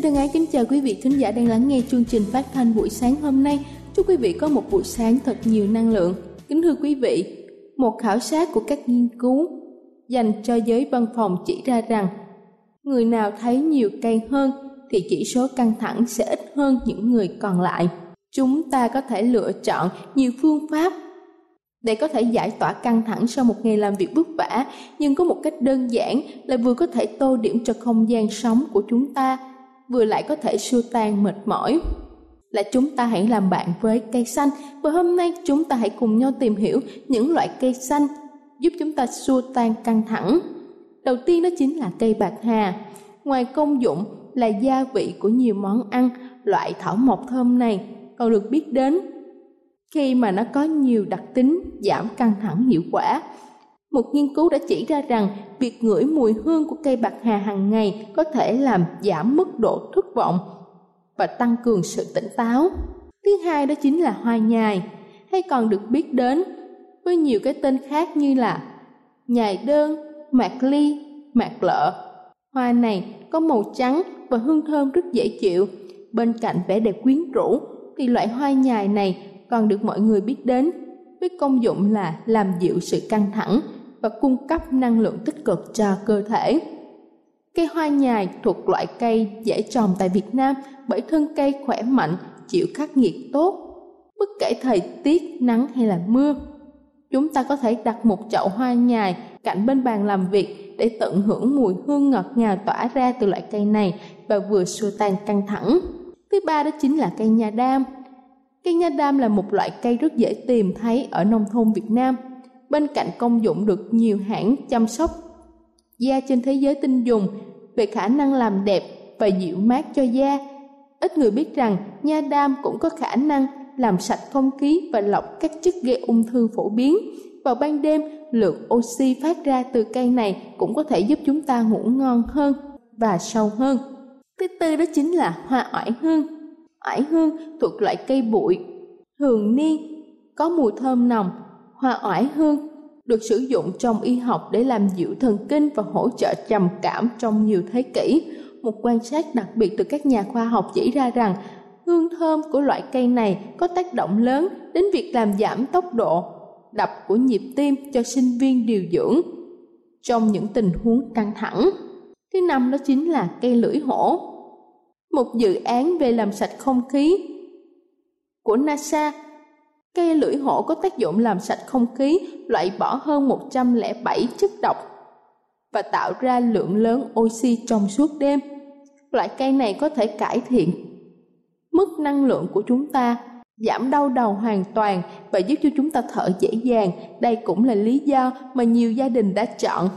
Xin thân ái kính chào quý vị thính giả đang lắng nghe chương trình phát thanh buổi sáng hôm nay. Chúc quý vị có một buổi sáng thật nhiều năng lượng. Kính thưa quý vị, một khảo sát của các nghiên cứu dành cho giới văn phòng chỉ ra rằng người nào thấy nhiều cây hơn thì chỉ số căng thẳng sẽ ít hơn những người còn lại. Chúng ta có thể lựa chọn nhiều phương pháp để có thể giải tỏa căng thẳng sau một ngày làm việc vất vả nhưng có một cách đơn giản là vừa có thể tô điểm cho không gian sống của chúng ta vừa lại có thể xua tan mệt mỏi. Là chúng ta hãy làm bạn với cây xanh, và hôm nay chúng ta hãy cùng nhau tìm hiểu những loại cây xanh giúp chúng ta xua tan căng thẳng. Đầu tiên đó chính là cây bạc hà. Ngoài công dụng là gia vị của nhiều món ăn, loại thảo mộc thơm này còn được biết đến khi mà nó có nhiều đặc tính giảm căng thẳng hiệu quả một nghiên cứu đã chỉ ra rằng việc ngửi mùi hương của cây bạc hà hàng ngày có thể làm giảm mức độ thất vọng và tăng cường sự tỉnh táo. Thứ hai đó chính là hoa nhài, hay còn được biết đến với nhiều cái tên khác như là nhài đơn, mạc ly, mạc lợ. Hoa này có màu trắng và hương thơm rất dễ chịu. Bên cạnh vẻ đẹp quyến rũ thì loại hoa nhài này còn được mọi người biết đến với công dụng là làm dịu sự căng thẳng và cung cấp năng lượng tích cực cho cơ thể. Cây hoa nhài thuộc loại cây dễ trồng tại Việt Nam bởi thân cây khỏe mạnh, chịu khắc nghiệt tốt, bất kể thời tiết nắng hay là mưa. Chúng ta có thể đặt một chậu hoa nhài cạnh bên bàn làm việc để tận hưởng mùi hương ngọt ngào tỏa ra từ loại cây này và vừa xua tan căng thẳng. Thứ ba đó chính là cây nha đam. Cây nha đam là một loại cây rất dễ tìm thấy ở nông thôn Việt Nam – bên cạnh công dụng được nhiều hãng chăm sóc da trên thế giới tin dùng về khả năng làm đẹp và dịu mát cho da. Ít người biết rằng nha đam cũng có khả năng làm sạch không khí và lọc các chất gây ung thư phổ biến. Vào ban đêm, lượng oxy phát ra từ cây này cũng có thể giúp chúng ta ngủ ngon hơn và sâu hơn. Thứ tư đó chính là hoa oải hương. Oải hương thuộc loại cây bụi, thường niên, có mùi thơm nồng hoa oải hương, được sử dụng trong y học để làm dịu thần kinh và hỗ trợ trầm cảm trong nhiều thế kỷ. Một quan sát đặc biệt từ các nhà khoa học chỉ ra rằng, hương thơm của loại cây này có tác động lớn đến việc làm giảm tốc độ đập của nhịp tim cho sinh viên điều dưỡng trong những tình huống căng thẳng. Thứ năm đó chính là cây lưỡi hổ. Một dự án về làm sạch không khí của NASA Cây lưỡi hổ có tác dụng làm sạch không khí, loại bỏ hơn 107 chất độc và tạo ra lượng lớn oxy trong suốt đêm. Loại cây này có thể cải thiện mức năng lượng của chúng ta, giảm đau đầu hoàn toàn và giúp cho chúng ta thở dễ dàng. Đây cũng là lý do mà nhiều gia đình đã chọn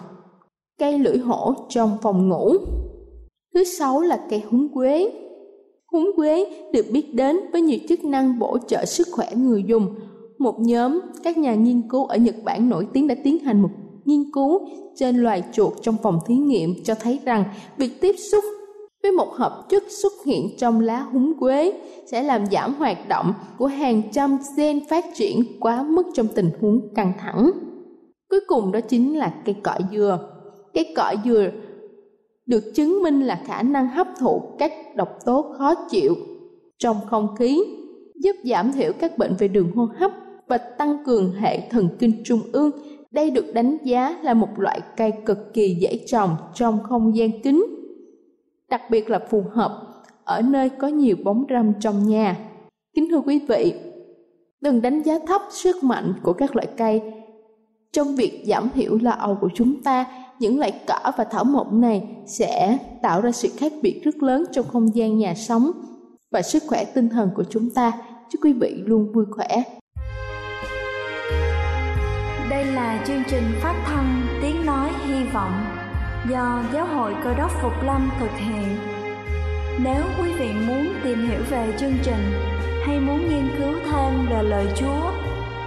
cây lưỡi hổ trong phòng ngủ. Thứ sáu là cây húng quế. Húng quế được biết đến với nhiều chức năng bổ trợ sức khỏe người dùng. một nhóm, các nhà nghiên cứu ở Nhật Bản nổi tiếng đã tiến hành một nghiên cứu trên loài chuột trong phòng thí nghiệm cho thấy rằng việc tiếp xúc với một hợp chất xuất hiện trong lá húng quế sẽ làm giảm hoạt động của hàng trăm gen phát triển quá mức trong tình huống căng thẳng. Cuối cùng đó chính là cây cọ dừa. Cây cọ dừa được chứng minh là khả năng hấp thụ các độc tố khó chịu trong không khí, giúp giảm thiểu các bệnh về đường hô hấp và tăng cường hệ thần kinh trung ương. Đây được đánh giá là một loại cây cực kỳ dễ trồng trong không gian kín, đặc biệt là phù hợp ở nơi có nhiều bóng râm trong nhà. Kính thưa quý vị, đừng đánh giá thấp sức mạnh của các loại cây trong việc giảm thiểu lo âu của chúng ta những loại cỏ và thảo mộc này sẽ tạo ra sự khác biệt rất lớn trong không gian nhà sống và sức khỏe tinh thần của chúng ta. Chúc quý vị luôn vui khỏe. Đây là chương trình phát thanh Tiếng Nói Hy Vọng do Giáo hội Cơ đốc Phục Lâm thực hiện. Nếu quý vị muốn tìm hiểu về chương trình hay muốn nghiên cứu thêm về lời Chúa,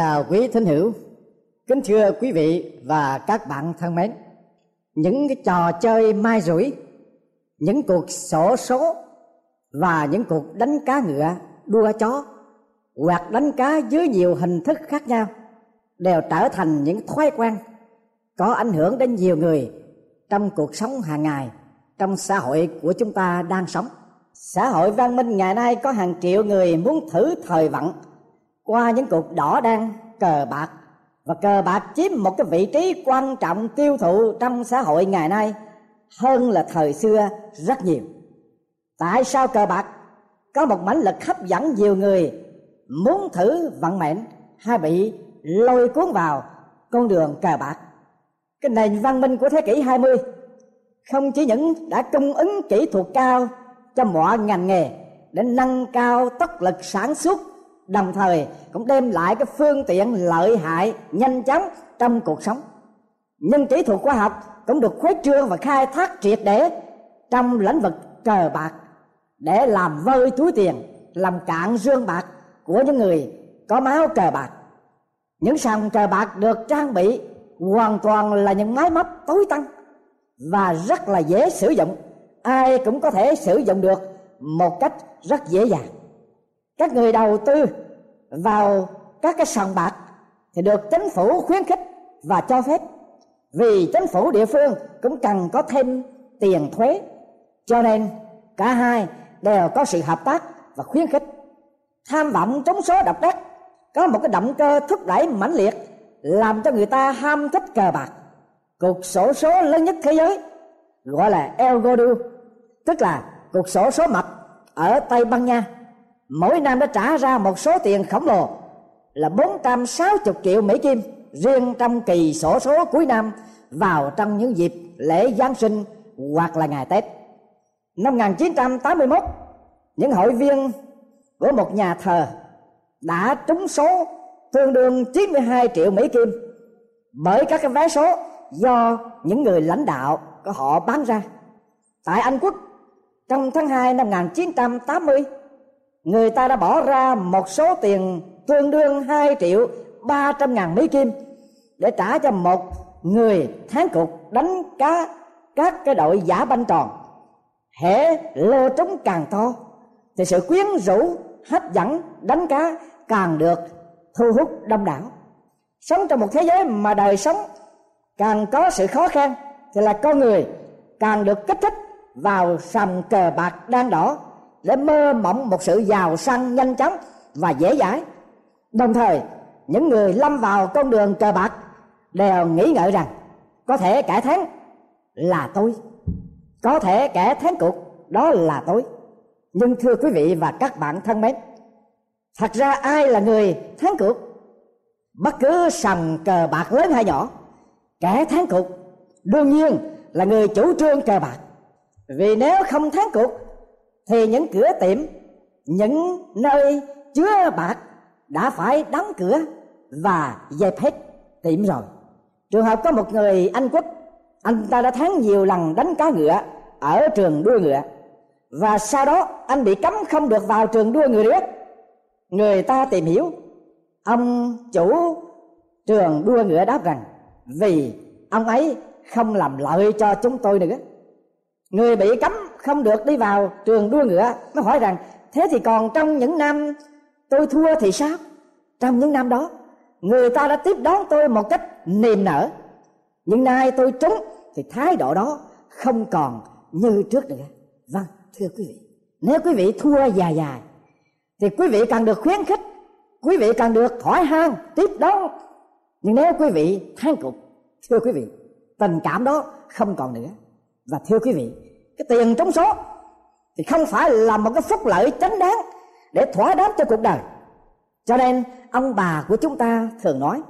Chào quý thính hữu, kính thưa quý vị và các bạn thân mến. Những cái trò chơi mai rủi, những cuộc sổ số và những cuộc đánh cá ngựa, đua chó hoặc đánh cá dưới nhiều hình thức khác nhau đều trở thành những thói quen có ảnh hưởng đến nhiều người trong cuộc sống hàng ngày trong xã hội của chúng ta đang sống. Xã hội văn minh ngày nay có hàng triệu người muốn thử thời vận qua những cuộc đỏ đen, cờ bạc. Và cờ bạc chiếm một cái vị trí quan trọng tiêu thụ trong xã hội ngày nay hơn là thời xưa rất nhiều. Tại sao cờ bạc? Có một mãnh lực hấp dẫn nhiều người muốn thử vận mệnh hay bị lôi cuốn vào con đường cờ bạc. Cái nền văn minh của thế kỷ 20 không chỉ những đã cung ứng kỹ thuật cao cho mọi ngành nghề để nâng cao tốc lực sản xuất đồng thời, cũng đem lại cái phương tiện lợi hại, nhanh chóng trong cuộc sống. Nhưng kỹ thuật khoa học cũng được khuếch trương và khai thác triệt để trong lĩnh vực cờ bạc để làm vơi túi tiền, làm cạn dương bạc của những người có máu cờ bạc. Những sàn cờ bạc được trang bị hoàn toàn là những máy móc tối tân và rất là dễ sử dụng. Ai cũng có thể sử dụng được một cách rất dễ dàng các người đầu tư vào các cái sòng bạc thì được chính phủ khuyến khích và cho phép. Vì chính phủ địa phương cũng cần có thêm tiền thuế, cho nên cả hai đều có sự hợp tác và khuyến khích. Tham vọng trúng số độc đắc, có một cái động cơ thúc đẩy mãnh liệt, làm cho người ta ham thích cờ bạc. Cuộc sổ số lớn nhất thế giới, gọi là El Gordo tức là cuộc sổ số mập ở Tây Ban Nha mỗi năm đã trả ra một số tiền khổng lồ là 460 triệu Mỹ Kim riêng trong kỳ sổ số cuối năm vào trong những dịp lễ Giáng sinh hoặc là ngày Tết. Năm 1981, những hội viên của một nhà thờ đã trúng số tương đương 92 triệu Mỹ Kim bởi các cái vé số do những người lãnh đạo của họ bán ra. Tại Anh Quốc, trong tháng 2 năm 1980, người ta đã bỏ ra một số tiền tương đương 2 triệu 300 ngàn Mỹ Kim để trả cho một người tháng cục đánh cá các cái đội giả banh tròn. Hễ lô trúng càng to, thì sự quyến rũ, hấp dẫn đánh cá càng được thu hút đông đảo. Sống trong một thế giới mà đời sống càng có sự khó khăn, thì là con người càng được kích thích vào sầm cờ bạc đang đỏ để mơ mộng một sự giàu sang nhanh chóng và dễ dãi. Đồng thời, những người lâm vào con đường cờ bạc đều nghĩ ngợi rằng, có thể kẻ thắng là tôi. Có thể kẻ thắng cuộc, đó là tôi. Nhưng thưa quý vị và các bạn thân mến, thật ra ai là người thắng cuộc? Bất cứ sầm cờ bạc lớn hay nhỏ, kẻ thắng cuộc đương nhiên là người chủ trương cờ bạc. Vì nếu không thắng cuộc thì những cửa tiệm, những nơi chứa bạc đã phải đóng cửa và dẹp hết tiệm rồi. Trường hợp có một người anh quốc, anh ta đã thắng nhiều lần đánh cá ngựa ở trường đua ngựa. Và sau đó, anh bị cấm không được vào trường đua ngựa nữa. Người ta tìm hiểu, ông chủ trường đua ngựa đáp rằng vì ông ấy không làm lợi cho chúng tôi nữa người bị cấm không được đi vào trường đua ngựa nó hỏi rằng, thế thì còn trong những năm tôi thua thì sao? Trong những năm đó, người ta đã tiếp đón tôi một cách niềm nở. Nhưng nay tôi trúng thì thái độ đó không còn như trước nữa. Vâng thưa quý vị. Nếu quý vị thua dài dài, thì quý vị cần được khuyến khích, quý vị cần được hỏi han, tiếp đón. Nhưng nếu quý vị than cục thưa quý vị, tình cảm đó không còn nữa và thưa quý vị, cái tiền trúng số thì không phải là một cái phúc lợi chánh đáng để thỏa đáng cho cuộc đời. Cho nên, ông bà của chúng ta thường nói,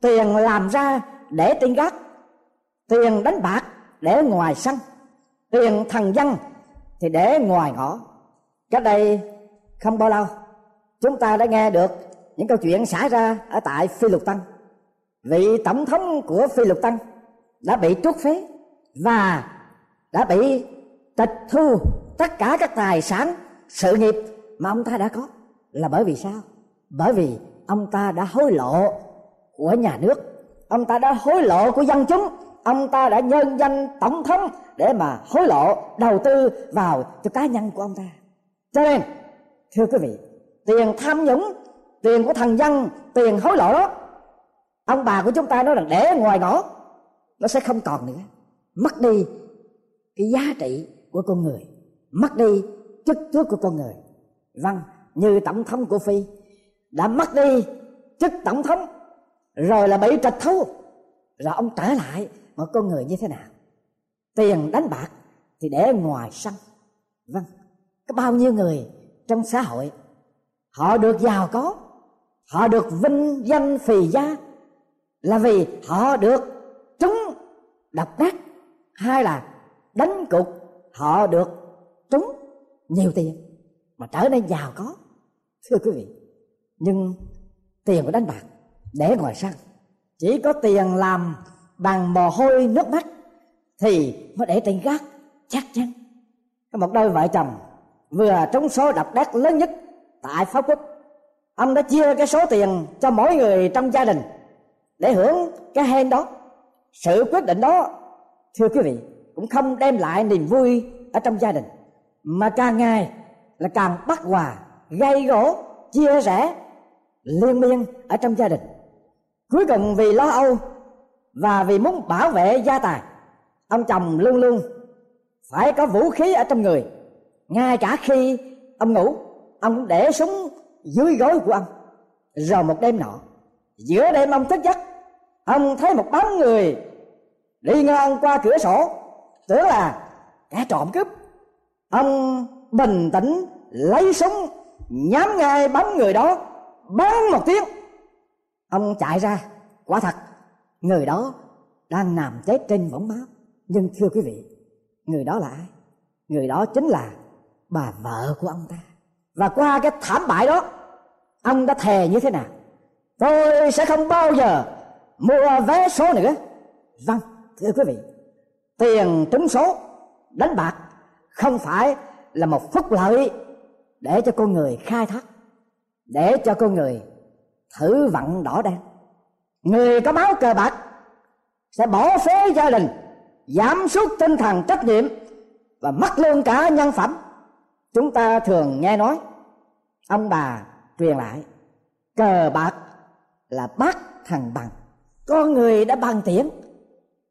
tiền làm ra để trên gác, tiền đánh bạc để ngoài sân, tiền thần dân thì để ngoài ngõ. Cách đây không bao lâu, chúng ta đã nghe được những câu chuyện xảy ra ở tại phi lục tăng. Vị tổng thống của phi lục tăng đã bị truất phế và đã bị tịch thu tất cả các tài sản, sự nghiệp mà ông ta đã có. Là bởi vì sao? Bởi vì ông ta đã hối lộ của nhà nước. Ông ta đã hối lộ của dân chúng. Ông ta đã nhân danh tổng thống để mà hối lộ, đầu tư vào cho cá nhân của ông ta. Cho nên, thưa quý vị, tiền tham nhũng, tiền của thần dân, tiền hối lộ đó, ông bà của chúng ta nói rằng để ngoài ngõ, nó sẽ không còn nữa. Mất đi cái giá trị của con người. Mất đi chức tước của con người. Vâng như tổng thống của phi, đã mất đi chức tổng thống, rồi là bị trạch thu rồi ông trở lại một con người như thế nào? Tiền đánh bạc thì để ngoài sân. Vâng có bao nhiêu người trong xã hội, họ được giàu có, họ được vinh danh phì gia là vì họ được trúng độc đắc, hay là đánh cục họ được trúng nhiều tiền, mà trở nên giàu có. Thưa quý vị, nhưng tiền của đánh bạc để ngoài sân. Chỉ có tiền làm bằng mồ hôi nước mắt thì mới để trên gác chắc chắn. Có một đôi vợ chồng vừa trúng số độc đắc lớn nhất tại pháp quốc. Ông đã chia cái số tiền cho mỗi người trong gia đình để hưởng cái hen đó. Sự quyết định đó, thưa quý vị cũng không đem lại niềm vui ở trong gia đình, mà càng ngày là càng bắt hòa gây gỗ, chia rẽ liên miên ở trong gia đình. Cuối cùng vì lo âu và vì muốn bảo vệ gia tài, ông chồng luôn luôn phải có vũ khí ở trong người. Ngay cả khi ông ngủ, ông để súng dưới gối của ông. Rồi một đêm nọ, giữa đêm ông thức giấc, ông thấy một bóng người đi ngang qua cửa sổ tức là kẻ trộm cướp. Ông bình tĩnh lấy súng, nhắm ngay bắn người đó, bắn một tiếng. Ông chạy ra. Quả thật, người đó đang nằm chết trên võng máu nhưng thưa quý vị, người đó là ai? Người đó chính là bà vợ của ông ta. Và qua cái thảm bại đó, ông đã thề như thế nào? Tôi sẽ không bao giờ mua vé số nữa. Vâng thưa quý vị tiền trúng số, đánh bạc, không phải là một phúc lợi để cho con người khai thác, để cho con người thử vận đỏ đen. Người có máu cờ bạc sẽ bỏ phế gia đình, giảm sút tinh thần trách nhiệm và mất luôn cả nhân phẩm. Chúng ta thường nghe nói, ông bà truyền lại, cờ bạc là bắt thằng bằng. Con người đã bằng tiền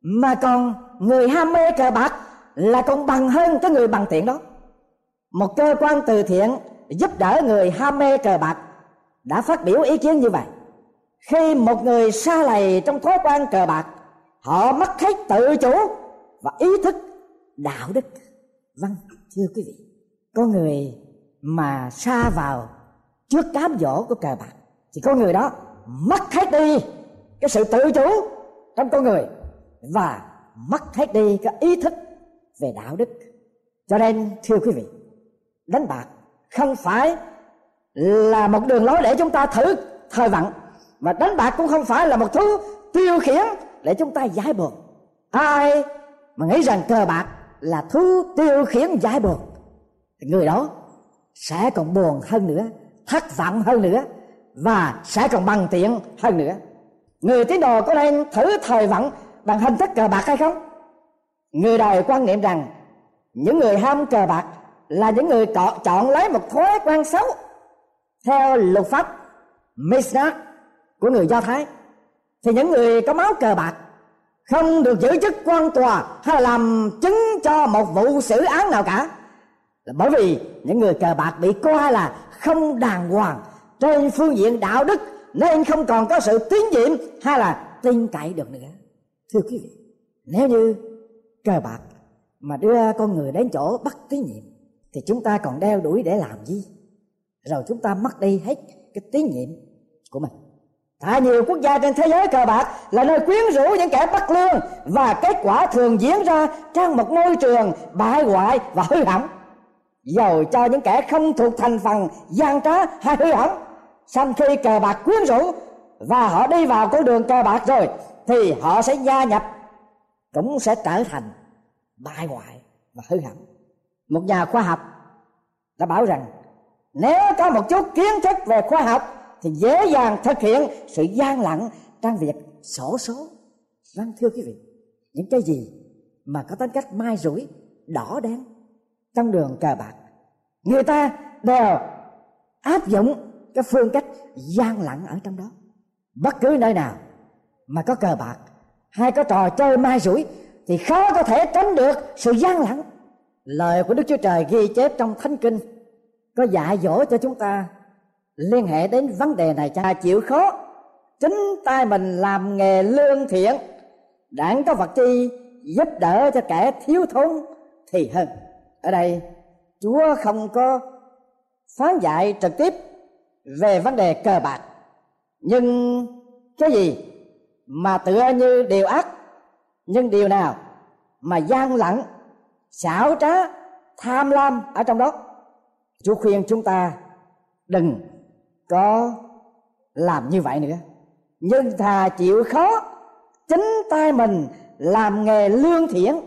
mà còn người ham mê cờ bạc là còn bằng hơn cái người bằng tiền đó. Một cơ quan từ thiện giúp đỡ người ham mê cờ bạc đã phát biểu ý kiến như vậy. Khi một người xa lầy trong thói quen cờ bạc, họ mất hết tự chủ và ý thức đạo đức. Vâng thưa quý vị, có người mà xa vào trước cám dỗ của cờ bạc thì con người đó mất hết đi cái sự tự chủ trong con người và mất hết đi cái ý thức về đạo đức. Cho nên, thưa quý vị, đánh bạc không phải là một đường lối để chúng ta thử thời vận, mà đánh bạc cũng không phải là một thứ tiêu khiển để chúng ta giải buộc ai mà nghĩ rằng cờ bạc là thứ tiêu khiển giải buộc thì người đó sẽ còn buồn hơn nữa, thất vọng hơn nữa và sẽ còn bằng tiện hơn nữa. Người tín đồ có nên thử thời vận bằng hình thức cờ bạc hay không? Người đời quan niệm rằng những người ham cờ bạc là những người chọn, chọn lấy một thói quen xấu theo luật pháp Mishnah của người Do Thái. Thì những người có máu cờ bạc không được giữ chức quan tòa hay là làm chứng cho một vụ xử án nào cả. Là bởi vì những người cờ bạc bị coi là không đàng hoàng trên phương diện đạo đức nên không còn có sự tín nhiệm hay là tin cậy được nữa thưa quý vị nếu như cờ bạc mà đưa con người đến chỗ bắt tín nhiệm thì chúng ta còn đeo đuổi để làm gì rồi chúng ta mất đi hết cái tín nhiệm của mình Tại nhiều quốc gia trên thế giới cờ bạc là nơi quyến rũ những kẻ bất lương và kết quả thường diễn ra trong một môi trường bại hoại và hư hỏng. Dầu cho những kẻ không thuộc thành phần gian trá hay hư hỏng, sau khi cờ bạc quyến rũ và họ đi vào con đường cờ bạc rồi thì họ sẽ gia nhập, cũng sẽ trở thành bại hoại và hư hỏng. Một nhà khoa học đã bảo rằng, nếu có một chút kiến thức về khoa học thì dễ dàng thực hiện sự gian lận trong việc sổ số vâng thưa quý vị, những cái gì mà có tính cách mai rủi, đỏ đen, trong đường cờ bạc, người ta đều áp dụng cái phương cách gian lận ở trong đó bất cứ nơi nào mà có cờ bạc hay có trò chơi mai rủi, thì khó có thể tránh được sự gian lận. lời của đức chúa trời ghi chép trong thánh kinh, có dạy dỗ cho chúng ta, liên hệ đến vấn đề này, cha chịu khó, chính tay mình làm nghề lương thiện, đảng có vật chi giúp đỡ cho kẻ thiếu thốn thì hơn ở đây, chúa không có phán dạy trực tiếp về vấn đề cờ bạc, nhưng cái gì mà tựa như điều ác. Nhưng điều nào mà gian lặng xảo trá, tham lam ở trong đó? Chúa khuyên chúng ta đừng có làm như vậy nữa. Nhưng thà chịu khó, chính tay mình làm nghề lương thiện.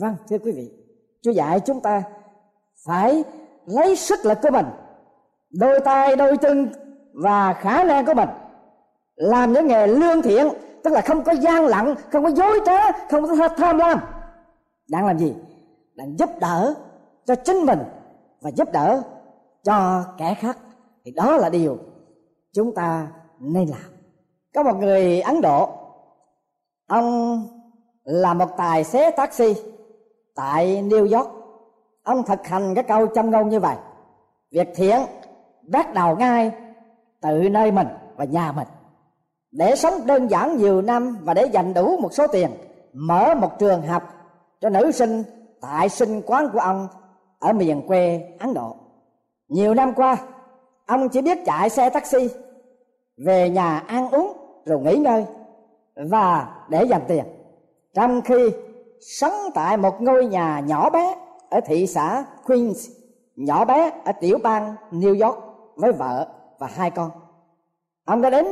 Vâng thưa quý vị, chúa dạy chúng ta phải lấy sức lực của mình, đôi tay, đôi chân và khả năng của mình làm những nghề lương thiện tức là không có gian lận, không có dối trá không có tham lam. Đang làm gì? Đang giúp đỡ cho chính mình và giúp đỡ cho kẻ khác. Thì đó là điều chúng ta nên làm. Có một người ấn độ. Ông là một tài xế taxi tại new york. Ông thực hành cái câu châm ngôn như vậy. Việc thiện bắt đầu ngay từ nơi mình và nhà mình để sống đơn giản nhiều năm và để dành đủ một số tiền mở một trường học cho nữ sinh tại sinh quán của ông ở miền quê Ấn Độ. Nhiều năm qua, ông chỉ biết chạy xe taxi về nhà ăn uống rồi nghỉ ngơi và để dành tiền. Trong khi sống tại một ngôi nhà nhỏ bé ở thị xã Queens, nhỏ bé ở tiểu bang New York với vợ và hai con. Ông đã đến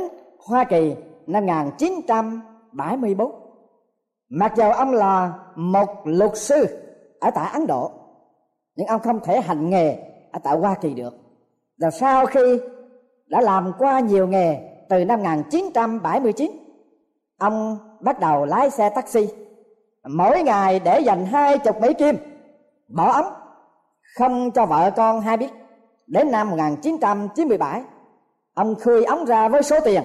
Hoa Kỳ năm 1974. Mặc dù ông là một luật sư ở tại Ấn Độ, nhưng ông không thể hành nghề ở tại Hoa Kỳ được. Rồi sau khi đã làm qua nhiều nghề từ năm 1979, ông bắt đầu lái xe taxi mỗi ngày để dành hai chục Mỹ kim bỏ ống không cho vợ con hay biết đến năm 1997 ông khui ống ra với số tiền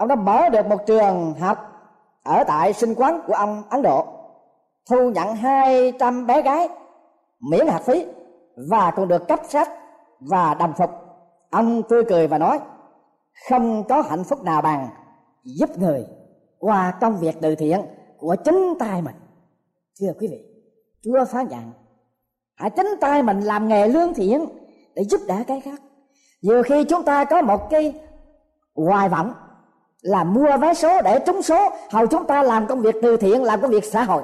ông đã mở được một trường học ở tại sinh quán của ông Ấn Độ, thu nhận 200 bé gái, miễn học phí và còn được cấp sách và đồng phục. Ông tươi cười và nói, không có hạnh phúc nào bằng giúp người qua công việc từ thiện của chính tay mình. Thưa quý vị, chúa phán dặn hãy chính tay mình làm nghề lương thiện để giúp đỡ cái khác. Nhiều khi chúng ta có một cái hoài vọng là mua vé số để trúng số. Hầu chúng ta làm công việc từ thiện, làm công việc xã hội.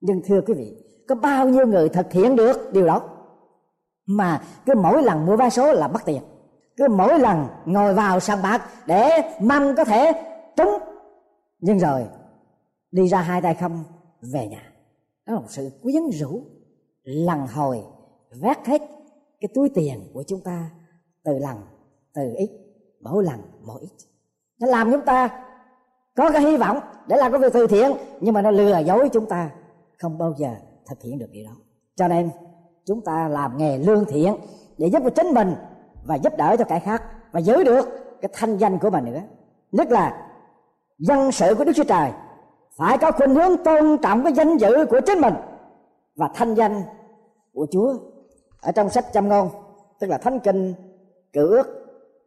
Nhưng thưa quý vị, có bao nhiêu người thực hiện được điều đó? Mà cứ mỗi lần mua vé số là mất tiền. Cứ mỗi lần ngồi vào sàn bạc để mong có thể trúng. Nhưng rồi, đi ra hai tay không, về nhà. Đó là một sự quyến rũ, lần hồi, vét hết cái túi tiền của chúng ta từ lần, từ ít, mỗi lần, mỗi ít nó làm chúng ta có cái hy vọng để làm cái việc từ thiện, nhưng mà nó lừa dối chúng ta, không bao giờ thực hiện được điều đó. Cho nên, chúng ta làm nghề lương thiện để giúp cho chính mình và giúp đỡ cho kẻ khác và giữ được cái thanh danh của mình nữa. Nhất là dân sự của đức chúa trời phải có khuynh hướng tôn trọng cái danh dự của chính mình và thanh danh của chúa. Ở trong sách châm ngôn, tức là thánh kinh, cử ước,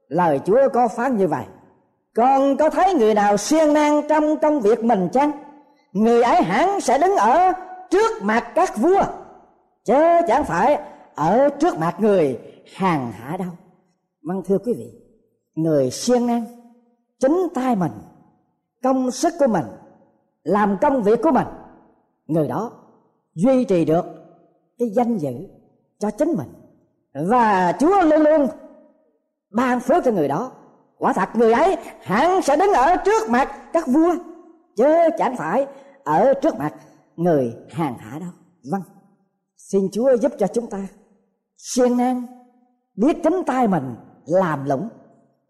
lời chúa có phán như vậy còn có thấy người nào siêng năng trong công việc mình chăng? Người ấy hẳn sẽ đứng ở trước mặt các vua. Chứ chẳng phải ở trước mặt người hàng hạ đâu. Vâng thưa quý vị, người siêng năng chính tay mình, công sức của mình, làm công việc của mình. Người đó duy trì được cái danh dự cho chính mình. Và chúa luôn luôn ban phước cho người đó quả thật người ấy hẳn sẽ đứng ở trước mặt các vua, chứ chẳng phải ở trước mặt người hàng hạ đâu. Vâng xin chúa giúp cho chúng ta siêng năng biết chính tay mình, làm lũng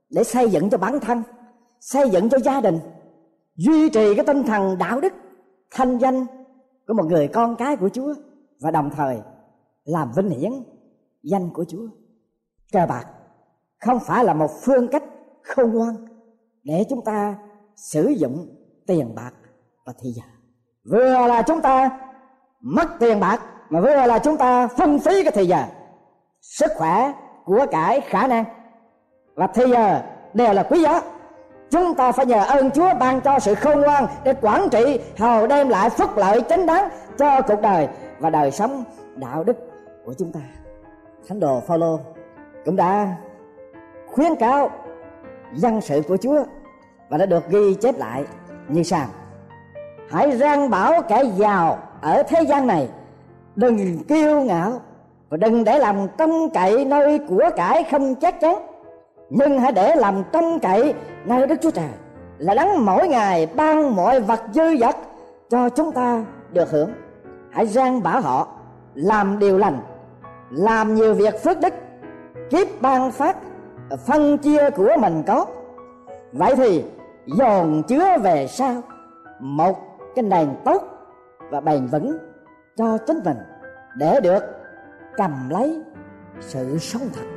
để xây dựng cho bản thân, xây dựng cho gia đình, duy trì cái tinh thần đạo đức thanh danh của một người con cái của chúa và đồng thời làm vinh hiển danh của chúa. Cờ bạc không phải là một phương cách khôn ngoan để chúng ta sử dụng tiền bạc và thời giờ vừa là chúng ta mất tiền bạc, mà vừa là chúng ta phân phí cái thời giờ sức khỏe của cải khả năng. Và thời giờ, đều là quý giá. Chúng ta phải nhờ ơn Chúa ban cho sự khôn ngoan để quản trị, hầu đem lại phúc lợi chính đáng cho cuộc đời và đời sống đạo đức của chúng ta. Thánh đồ Phaolô cũng đã khuyến cáo dân sự của Chúa và đã được ghi chép lại như sau: Hãy răng bảo kẻ giàu ở thế gian này, đừng kiêu ngạo và đừng để làm trông cậy nơi của cải không chắc chắn, nhưng hãy để làm trông cậy nơi đức chúa trời, là đấng mỗi ngày ban mọi vật dư dật cho chúng ta được hưởng. Hãy răng bảo họ làm điều lành, làm nhiều việc phước đức, kiếp ban phát phân chia của mình có. Vậy thì dồn chứa về sau. Một cái nền tốt và bền vững cho chính mình để được cầm lấy sự sống thật.